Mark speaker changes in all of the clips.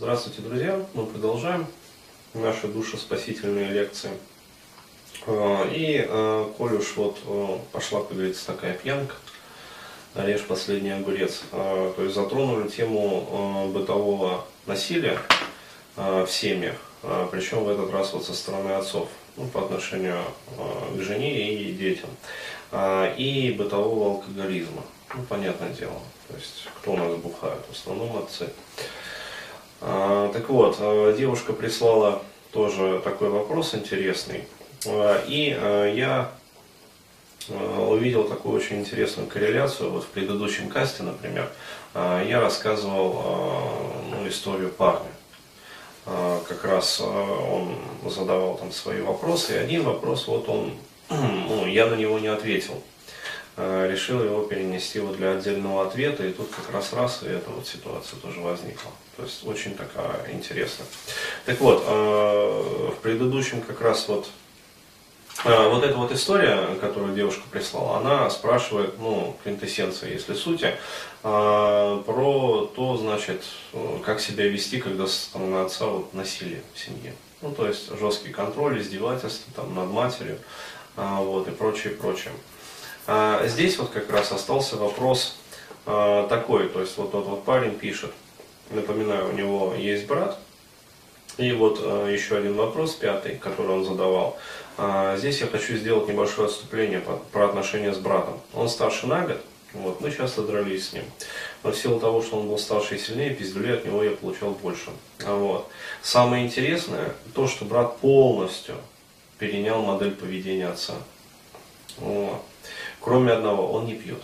Speaker 1: Здравствуйте, друзья! Мы продолжаем наши душеспасительные лекции. А, и, а, коль уж вот а, пошла, как говорится, такая пьянка, режь последний огурец, то есть затронули тему бытового насилия в семьях, причем в этот раз вот со стороны отцов, ну, по отношению к жене и детям, и бытового алкоголизма. Ну, понятное дело. То есть, кто у нас бухает? В основном отцы. А, так вот, а, девушка прислала тоже такой вопрос интересный. А, и я увидел такую очень интересную корреляцию. Вот в предыдущем касте, например, я рассказывал ну, историю парня. Как раз он задавал там свои вопросы, и один вопрос, вот он, ну, я на него не ответил. Э, решил его перенести вот для отдельного ответа, и тут как раз раз и эта вот ситуация тоже возникла. То есть очень такая интересная. Так вот, э, в предыдущем как раз вот э, вот эта вот история, которую девушка прислала, она спрашивает, ну, квинтэссенция, если сути, про то, значит, как себя вести, когда со стороны отца вот насилие в семье. Ну, то есть жесткий контроль, издевательство там, над матерью, вот, и прочее, прочее. А здесь вот как раз остался вопрос а, такой, то есть вот тот вот парень пишет, напоминаю, у него есть брат, и вот а, еще один вопрос, пятый, который он задавал. Здесь я хочу сделать небольшое отступление про отношения с братом. Он старше на год, вот, мы часто дрались с ним. Но в силу того, что он был старше и сильнее, пиздюлей от него я получал больше. Вот. Самое интересное, то, что брат полностью перенял модель поведения отца. Вот. Кроме одного, он не пьет.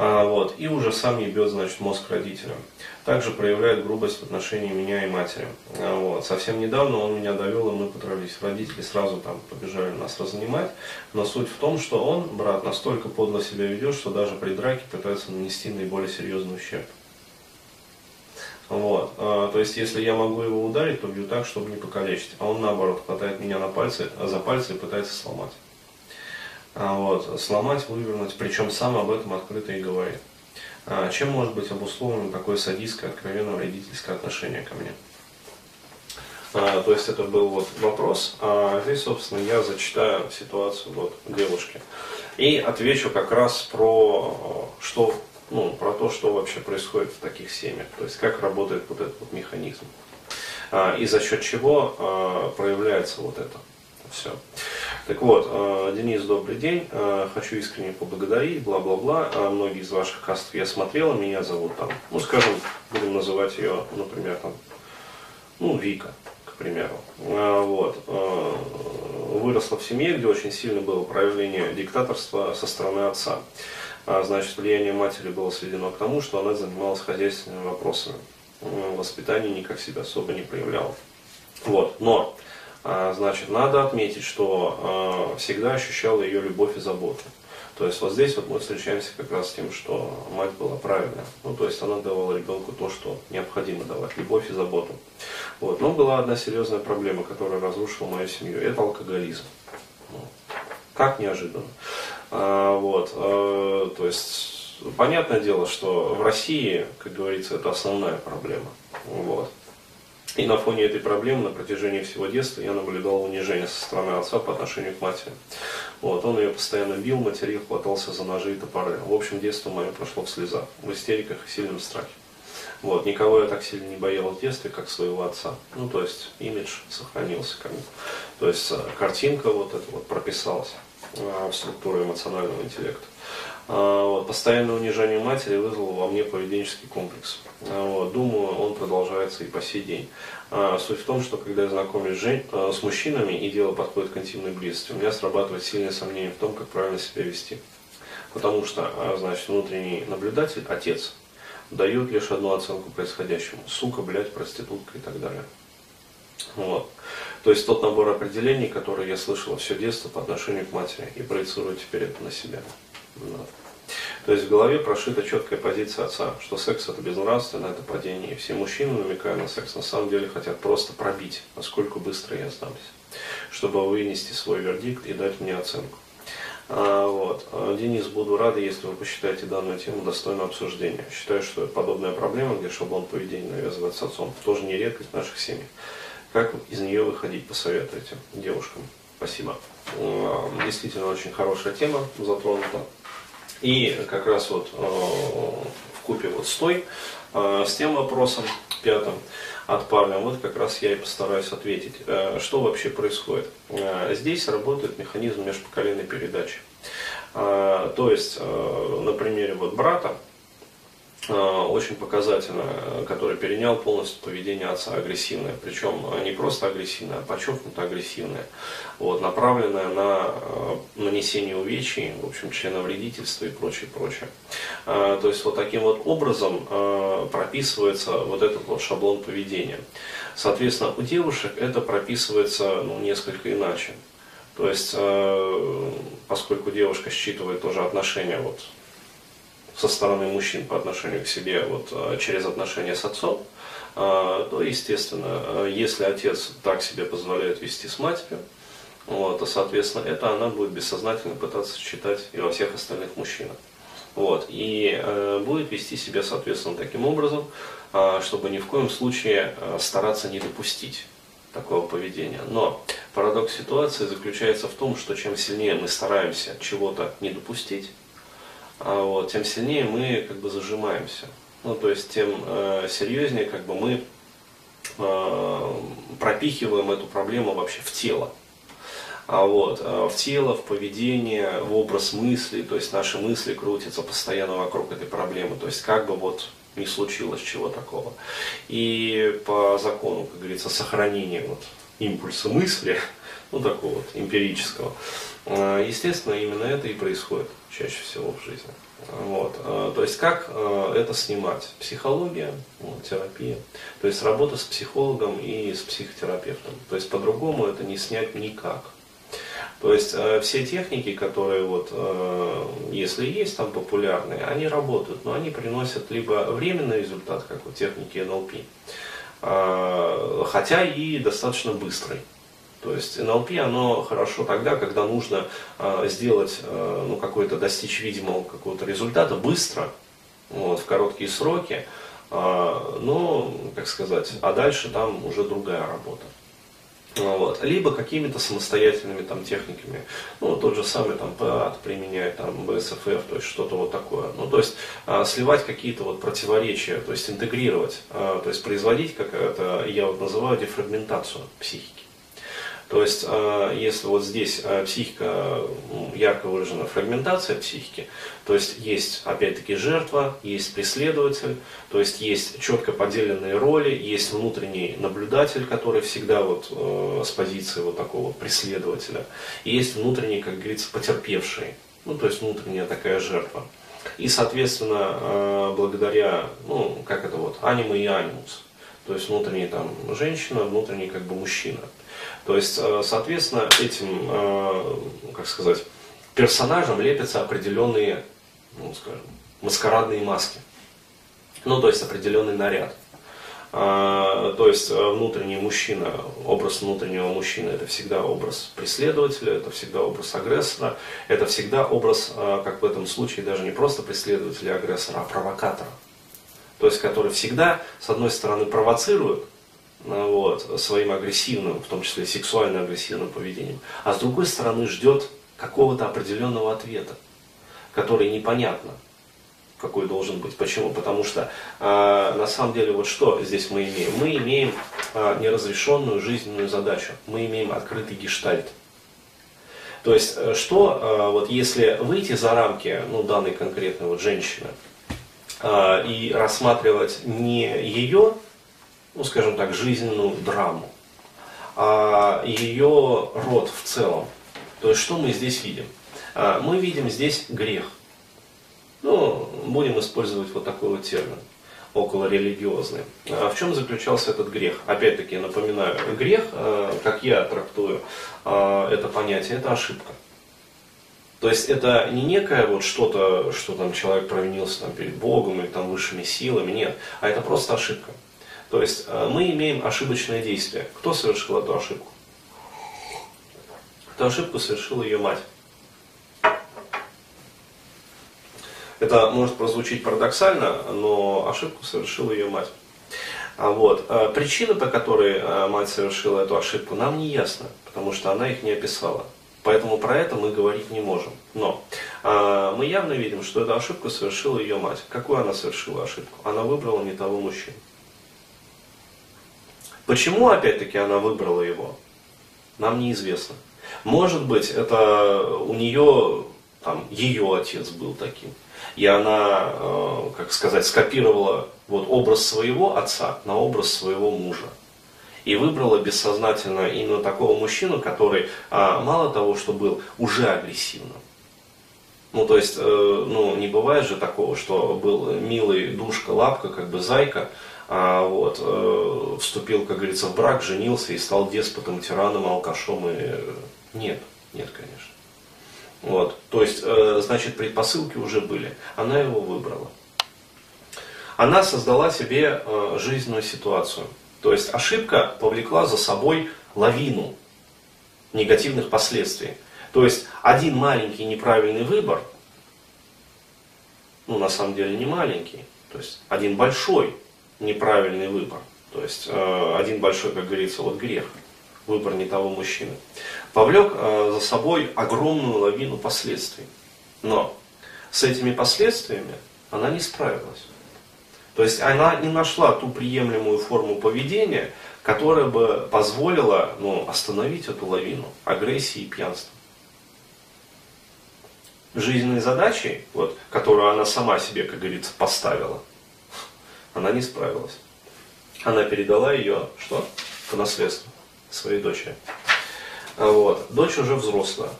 Speaker 1: А, вот, и уже сам ебет, значит, мозг родителям. Также проявляет грубость в отношении меня и матери. А, вот. Совсем недавно он меня довел, и мы подрались. Родители сразу там побежали нас разнимать. Но суть в том, что он, брат, настолько подло себя ведет, что даже при драке пытается нанести наиболее серьезный ущерб. Вот. А, то есть, если я могу его ударить, то бью так, чтобы не покалечить. А он наоборот хватает меня на пальцы, а за пальцы пытается сломать. А, вот, сломать, вывернуть, причем сам об этом открыто и говорит. А, чем может быть обусловлено такое садистское, откровенно родительское отношение ко мне? А, то есть это был вот вопрос, а здесь, собственно, я зачитаю ситуацию вот девушки и отвечу как раз про что, ну, про то, что вообще происходит в таких семьях, то есть как работает вот этот вот механизм и за счет чего проявляется вот это все. Так вот, э, Денис, добрый день. Э, хочу искренне поблагодарить, бла-бла-бла. Э, многие из ваших кастов я смотрела, меня зовут там, ну, скажем, будем называть ее, например, там, ну, Вика, к примеру. Вот. Выросла в семье, где очень сильно было проявление диктаторства со стороны отца. Значит, влияние матери было сведено к тому, что она занималась хозяйственными вопросами. Воспитание никак себя особо не проявляла. Вот. Но а, значит, надо отметить, что а, всегда ощущала ее любовь и заботу. То есть вот здесь вот мы встречаемся как раз с тем, что мать была правильная. Ну, то есть она давала ребенку то, что необходимо давать, любовь и заботу. Вот. Но была одна серьезная проблема, которая разрушила мою семью. Это алкоголизм. Ну, как неожиданно. А, вот. А, то есть, понятное дело, что в России, как говорится, это основная проблема. Вот. И на фоне этой проблемы на протяжении всего детства я наблюдал унижение со стороны отца по отношению к матери. Вот, он ее постоянно бил, материл, хватался за ножи и топоры. В общем, детство мое прошло в слезах, в истериках и сильном страхе. Вот, никого я так сильно не боял в детстве, как своего отца. Ну, то есть, имидж сохранился ко мне. То есть, э, картинка вот эта вот прописалась э, в структуру эмоционального интеллекта. А, вот, постоянное унижение матери вызвало во мне поведенческий комплекс. А, вот, думаю, он продолжается и по сей день. А, суть в том, что когда я знакомлюсь с мужчинами и дело подходит к интимной близости, у меня срабатывает сильное сомнение в том, как правильно себя вести. Потому что, значит, внутренний наблюдатель, отец, дает лишь одну оценку происходящему. Сука, блядь, проститутка и так далее. Вот. То есть тот набор определений, который я слышал все детство по отношению к матери и проецирую теперь это на себя. То есть в голове прошита четкая позиция отца, что секс это безнравственно, это падение. И все мужчины, намекая на секс, на самом деле хотят просто пробить, насколько быстро я сдамся, чтобы вынести свой вердикт и дать мне оценку. А, вот. Денис, буду рада, если вы посчитаете данную тему достойной обсуждения. Считаю, что подобная проблема, где шаблон поведения навязывается отцом, тоже не редкость в наших семьях. Как из нее выходить, посоветуйте девушкам. Спасибо. Действительно очень хорошая тема затронута. И как раз вот в купе вот с той, с тем вопросом пятым от парня, вот как раз я и постараюсь ответить. Э, что вообще происходит? Э, здесь работает механизм межпоколенной передачи. Э, то есть, на примере вот брата, Э, очень показательно, который перенял полностью поведение отца агрессивное. Причем не просто агрессивное, а подчеркнуто агрессивное. Вот, направленное на э, нанесение увечий, в общем, членовредительства и прочее, прочее. Э, то есть вот таким вот образом прописывается вот этот вот шаблон поведения. Соответственно, у девушек это прописывается ну, несколько иначе. То есть, поскольку девушка считывает тоже отношения вот со стороны мужчин по отношению к себе вот, э, через отношения с отцом, э, то, естественно, э, если отец так себе позволяет вести с матерью, вот, то, соответственно, это она будет бессознательно пытаться читать и во всех остальных мужчинах. Вот, и э, будет вести себя, соответственно, таким образом, э, чтобы ни в коем случае э, стараться не допустить такого поведения. Но парадокс ситуации заключается в том, что чем сильнее мы стараемся чего-то не допустить, а вот, тем сильнее мы как бы зажимаемся. Ну, то есть тем э, серьезнее как бы мы э, пропихиваем эту проблему вообще в тело. А вот, э, в тело, в поведение, в образ мысли, то есть наши мысли крутятся постоянно вокруг этой проблемы. То есть как бы вот не случилось чего такого. И по закону, как говорится, сохранения вот импульса мысли, ну такого вот эмпирического, э, естественно, именно это и происходит чаще всего в жизни. Вот. Э, то есть как э, это снимать? Психология, терапия. То есть работа с психологом и с психотерапевтом. То есть по-другому это не снять никак. То есть все техники, которые вот, если есть там популярные, они работают, но они приносят либо временный результат, как вот техники НЛП, хотя и достаточно быстрый. То есть НЛП, оно хорошо тогда, когда нужно э, сделать, э, ну, какой-то, достичь видимого какого-то результата быстро, вот, в короткие сроки, э, но, как сказать, а дальше там уже другая работа. Вот. Либо какими-то самостоятельными там техниками. Ну, тот же самый там ПАД применяет, там БСФФ, то есть что-то вот такое. Ну, то есть а, сливать какие-то вот противоречия, то есть интегрировать, а, то есть производить, как это я вот называю, дефрагментацию психики. То есть, э, если вот здесь э, психика, ярко выражена фрагментация психики, то есть есть, опять-таки, жертва, есть преследователь, то есть есть четко поделенные роли, есть внутренний наблюдатель, который всегда вот э, с позиции вот такого преследователя, и есть внутренний, как говорится, потерпевший, ну, то есть внутренняя такая жертва. И, соответственно, благодаря, ну, как это вот, анима и анимус, то есть внутренний там женщина, внутренний как бы мужчина. То есть, э, соответственно, этим, э, как сказать, персонажам лепятся определенные, ну, скажем, маскарадные маски. Ну, то есть определенный наряд. А, то есть э, внутренний мужчина, образ внутреннего мужчины, это всегда образ преследователя, это всегда образ агрессора, это всегда образ, как в этом случае, даже не просто преследователя агрессора, а провокатора. То есть, который всегда, с одной стороны, провоцирует, ну, вот, своим агрессивным, в том числе сексуально агрессивным поведением, а с другой стороны ждет какого-то определенного ответа, который непонятно, какой должен быть. Почему? Потому что э, на самом деле вот что здесь мы имеем? Мы имеем э, неразрешенную жизненную задачу, мы имеем открытый гештальт. То есть, э, что э, вот если выйти за рамки ну, данной конкретной вот женщины э, и рассматривать не ее ну, скажем так, жизненную драму, а ее род в целом. То есть, что мы здесь видим? А, мы видим здесь грех. Ну, будем использовать вот такой вот термин, около религиозный. А в чем заключался этот грех? Опять-таки, напоминаю, грех, а, как я трактую это понятие, это ошибка. То есть это не некое вот что-то, что там человек провинился там, перед Богом или там высшими силами, нет, а это просто ошибка. То есть э, мы имеем ошибочное действие. Кто совершил эту ошибку? Эту ошибку совершила ее мать. Это может прозвучить парадоксально, но ошибку совершила ее мать. А вот. А причины, по которой а, мать совершила эту ошибку, нам не ясно, потому что она их не описала. Поэтому про это мы говорить не можем. Но э, мы явно видим, что эту ошибку совершила ее мать. Какую она совершила ошибку? Она выбрала не того мужчину. Почему, опять-таки, она выбрала его, нам неизвестно. Может быть, это у нее, там, ее отец был таким. И она, э, как сказать, скопировала вот образ своего отца на образ своего мужа и выбрала бессознательно именно такого мужчину, который а, мало того, что был уже агрессивным. Ну, то есть, э, ну, не бывает же такого, что был милый душка, лапка, как бы зайка, вот, э, вступил, как говорится, в брак, женился и стал деспотом, тираном, алкашом. И... Нет, нет, конечно. Вот, то есть, э, значит, предпосылки уже были. Она его выбрала. Она создала себе э, жизненную ситуацию. То есть ошибка повлекла за собой лавину негативных последствий. То есть один маленький неправильный выбор, ну на самом деле не маленький, то есть один большой неправильный выбор, то есть э, один большой, как говорится, вот грех, выбор не того мужчины, повлек э, за собой огромную лавину последствий. Но с этими последствиями она не справилась. То есть она не нашла ту приемлемую форму поведения, которая бы позволила ну, остановить эту лавину агрессии и пьянства. Жизненной задачей, вот, которую она сама себе, как говорится, поставила, она не справилась. Она передала ее, что? По наследству своей дочери. Вот. Дочь уже взрослая,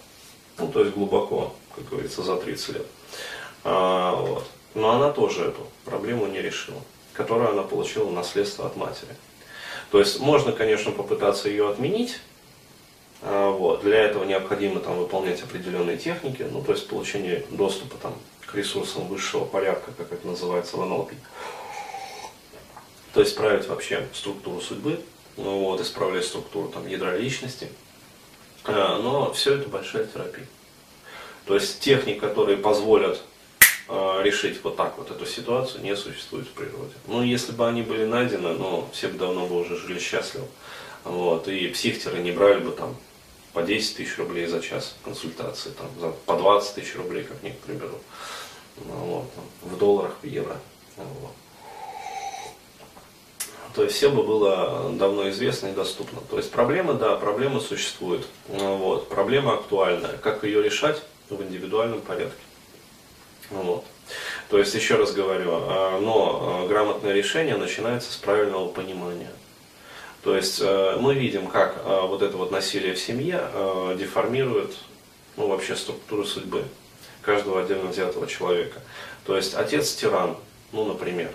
Speaker 1: ну то есть глубоко, как говорится, за 30 лет. А, вот. Но она тоже эту проблему не решила, которую она получила наследство от матери. То есть можно, конечно, попытаться ее отменить. А, вот. Для этого необходимо там, выполнять определенные техники, ну, то есть получение доступа там, к ресурсам высшего порядка, как это называется в НЛП. То есть исправить вообще структуру судьбы, ну, вот, исправлять структуру там, ядра личности. А, но все это большая терапия. То есть техник, которые позволят Э, решить вот так вот эту ситуацию не существует в природе. Ну, если бы они были найдены, ну, все бы давно бы уже жили счастливо. Вот, и психтеры не брали бы там по 10 тысяч рублей за час консультации, там, за, по 20 тысяч рублей, как некоторые берут. Ну, вот, в долларах, в евро. Вот. То есть все бы было давно известно и доступно. То есть проблема, да, проблема существует. Вот. Проблема актуальная. Как ее решать в индивидуальном порядке. Вот. То есть, еще раз говорю, а, но а, грамотное решение начинается с правильного понимания. То есть э, мы видим, как а, вот это вот насилие в семье деформирует ну, вообще структуру судьбы каждого отдельно взятого человека. То есть отец тиран, ну, например.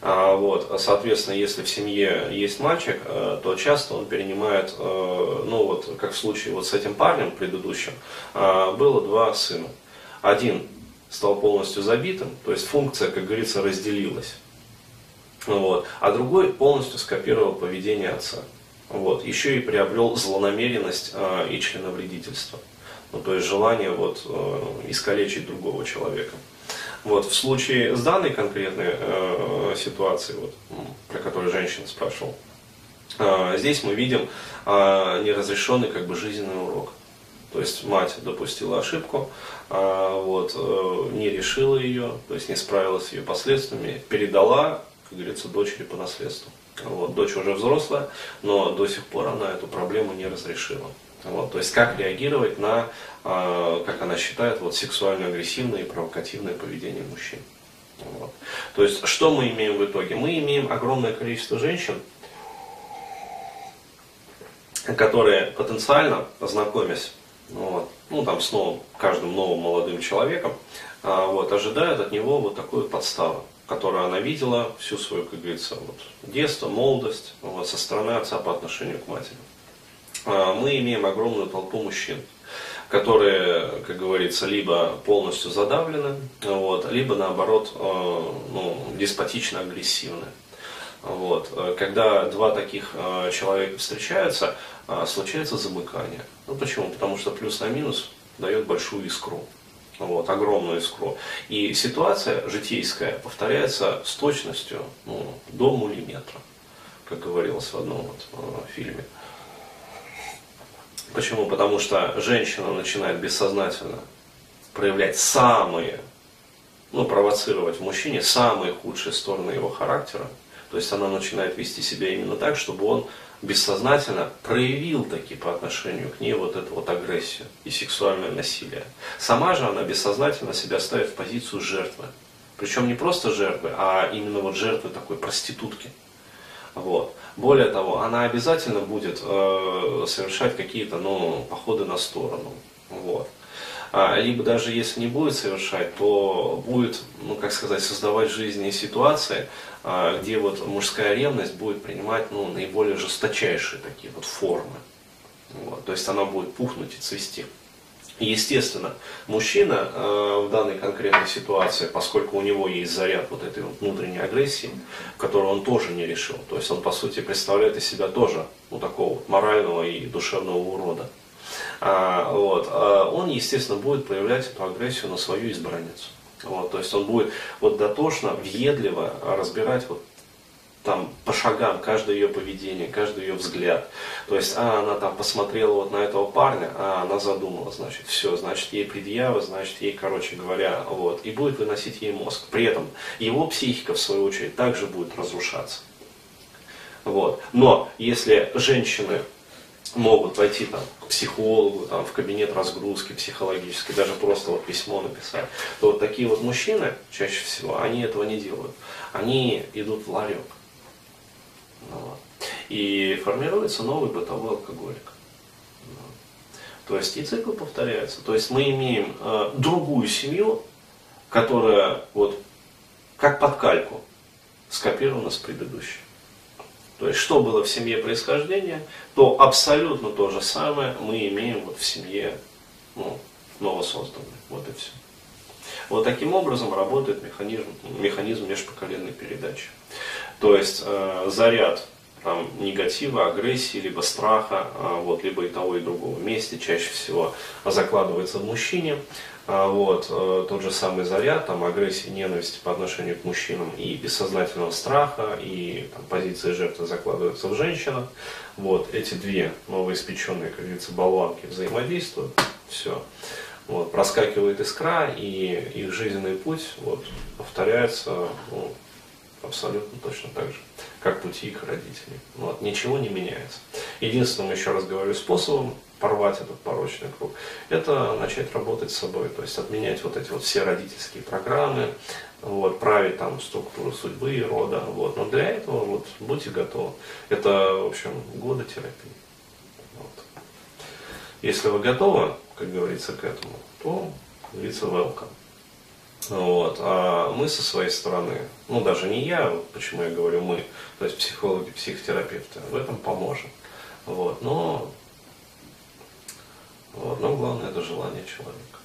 Speaker 1: Вот, соответственно, если в семье есть мальчик, э, то часто он перенимает, э, ну вот, как в случае вот с этим парнем предыдущим, было два сына. Один стал полностью забитым, то есть функция, как говорится, разделилась. Вот. А другой полностью скопировал поведение отца. Вот. Еще и приобрел злонамеренность э, и членовредительство. Ну, то есть желание вот, э, искалечить другого человека. Вот, в случае с данной конкретной э, ситуацией, вот, про которую женщина спрашивала, э, здесь мы видим э, неразрешенный как бы жизненный урок. То есть мать допустила ошибку, а, вот, э, не решила ее, то есть не справилась с ее последствиями, передала, как говорится, дочери по наследству. Вот, дочь уже взрослая, но до сих пор она эту проблему не разрешила. Вот, то есть как реагировать на, а, как она считает, вот, сексуально-агрессивное и провокативное поведение мужчин. Вот. То есть что мы имеем в итоге? Мы имеем огромное количество женщин, которые потенциально, познакомясь вот, ну там с новым, каждым новым молодым человеком, а, вот, ожидает от него вот такую подставу, которую она видела всю свою, как говорится, вот, детство, молодость вот, со стороны отца по отношению к матери. А, мы имеем огромную толпу мужчин, которые, как говорится, либо полностью задавлены, вот, либо наоборот а, ну, деспотично агрессивны. Вот. Когда два таких человека встречаются, случается замыкание. Ну почему? Потому что плюс на минус дает большую искру. вот, огромную искру. И ситуация житейская повторяется с точностью ну, до миллиметра, как говорилось в одном вот, э, фильме. Почему? Потому что женщина начинает бессознательно проявлять самые, ну, провоцировать в мужчине самые худшие стороны его характера. То есть она начинает вести себя именно так, чтобы он бессознательно проявил таки по отношению к ней вот эту вот агрессию и сексуальное насилие. Сама же она бессознательно себя ставит в позицию жертвы. Причем не просто жертвы, а именно вот жертвы такой проститутки. Вот. Более того, она обязательно будет э, совершать какие-то ну, походы на сторону. Вот. А, либо даже если не будет совершать, то будет, ну как сказать, создавать жизни ситуации, а, где вот мужская ревность будет принимать ну, наиболее жесточайшие такие вот формы. Вот. То есть она будет пухнуть и цвести. Естественно, мужчина э, в данной конкретной ситуации, поскольку у него есть заряд вот этой вот внутренней агрессии, которую он тоже не решил, то есть он по сути представляет из себя тоже ну, такого вот морального и душевного урода, а, вот, а он, естественно, будет проявлять эту агрессию на свою избранницу. Вот, то есть он будет вот дотошно, въедливо разбирать вот там по шагам каждое ее поведение, каждый ее взгляд. То есть, а, она там посмотрела вот на этого парня, а, она задумала, значит, все, значит, ей предъява, значит, ей, короче говоря, вот, и будет выносить ей мозг. При этом его психика, в свою очередь, также будет разрушаться. Вот. Но если женщины могут пойти там, к психологу, там, в кабинет разгрузки психологической, даже просто вот письмо написать, то вот такие вот мужчины, чаще всего, они этого не делают. Они идут в ларек. Вот. И формируется новый бытовой алкоголик. То есть и цикл повторяется. То есть мы имеем э, другую семью, которая вот как под кальку скопирована с предыдущей. То есть, что было в семье происхождения, то абсолютно то же самое мы имеем вот в семье ну, новосозданной. Вот и все. Вот таким образом работает механизм, механизм межпоколенной передачи. То есть э, заряд там, негатива, агрессии, либо страха, э, вот, либо и того, и другого вместе чаще всего закладывается в мужчине. А, вот, э, тот же самый заряд, там, агрессии, ненависти по отношению к мужчинам и бессознательного страха, и там, позиция жертвы закладываются в женщинах. Вот, эти две новоиспеченные, как говорится, болванки взаимодействуют, все. Вот, проскакивает искра, и их жизненный путь вот, повторяется ну, абсолютно точно так же, как пути их родителей. Вот, ничего не меняется. Единственным, еще раз говорю, способом порвать этот порочный круг, это начать работать с собой, то есть отменять вот эти вот все родительские программы, вот, править там структуру судьбы и рода, вот. Но для этого вот будьте готовы. Это, в общем, годы терапии. Вот. Если вы готовы, как говорится, к этому, то, говорится, welcome. Вот. А мы со своей стороны, ну даже не я, почему я говорю мы, то есть психологи, психотерапевты, в этом поможем. Вот. Но вот. Но главное это желание человека.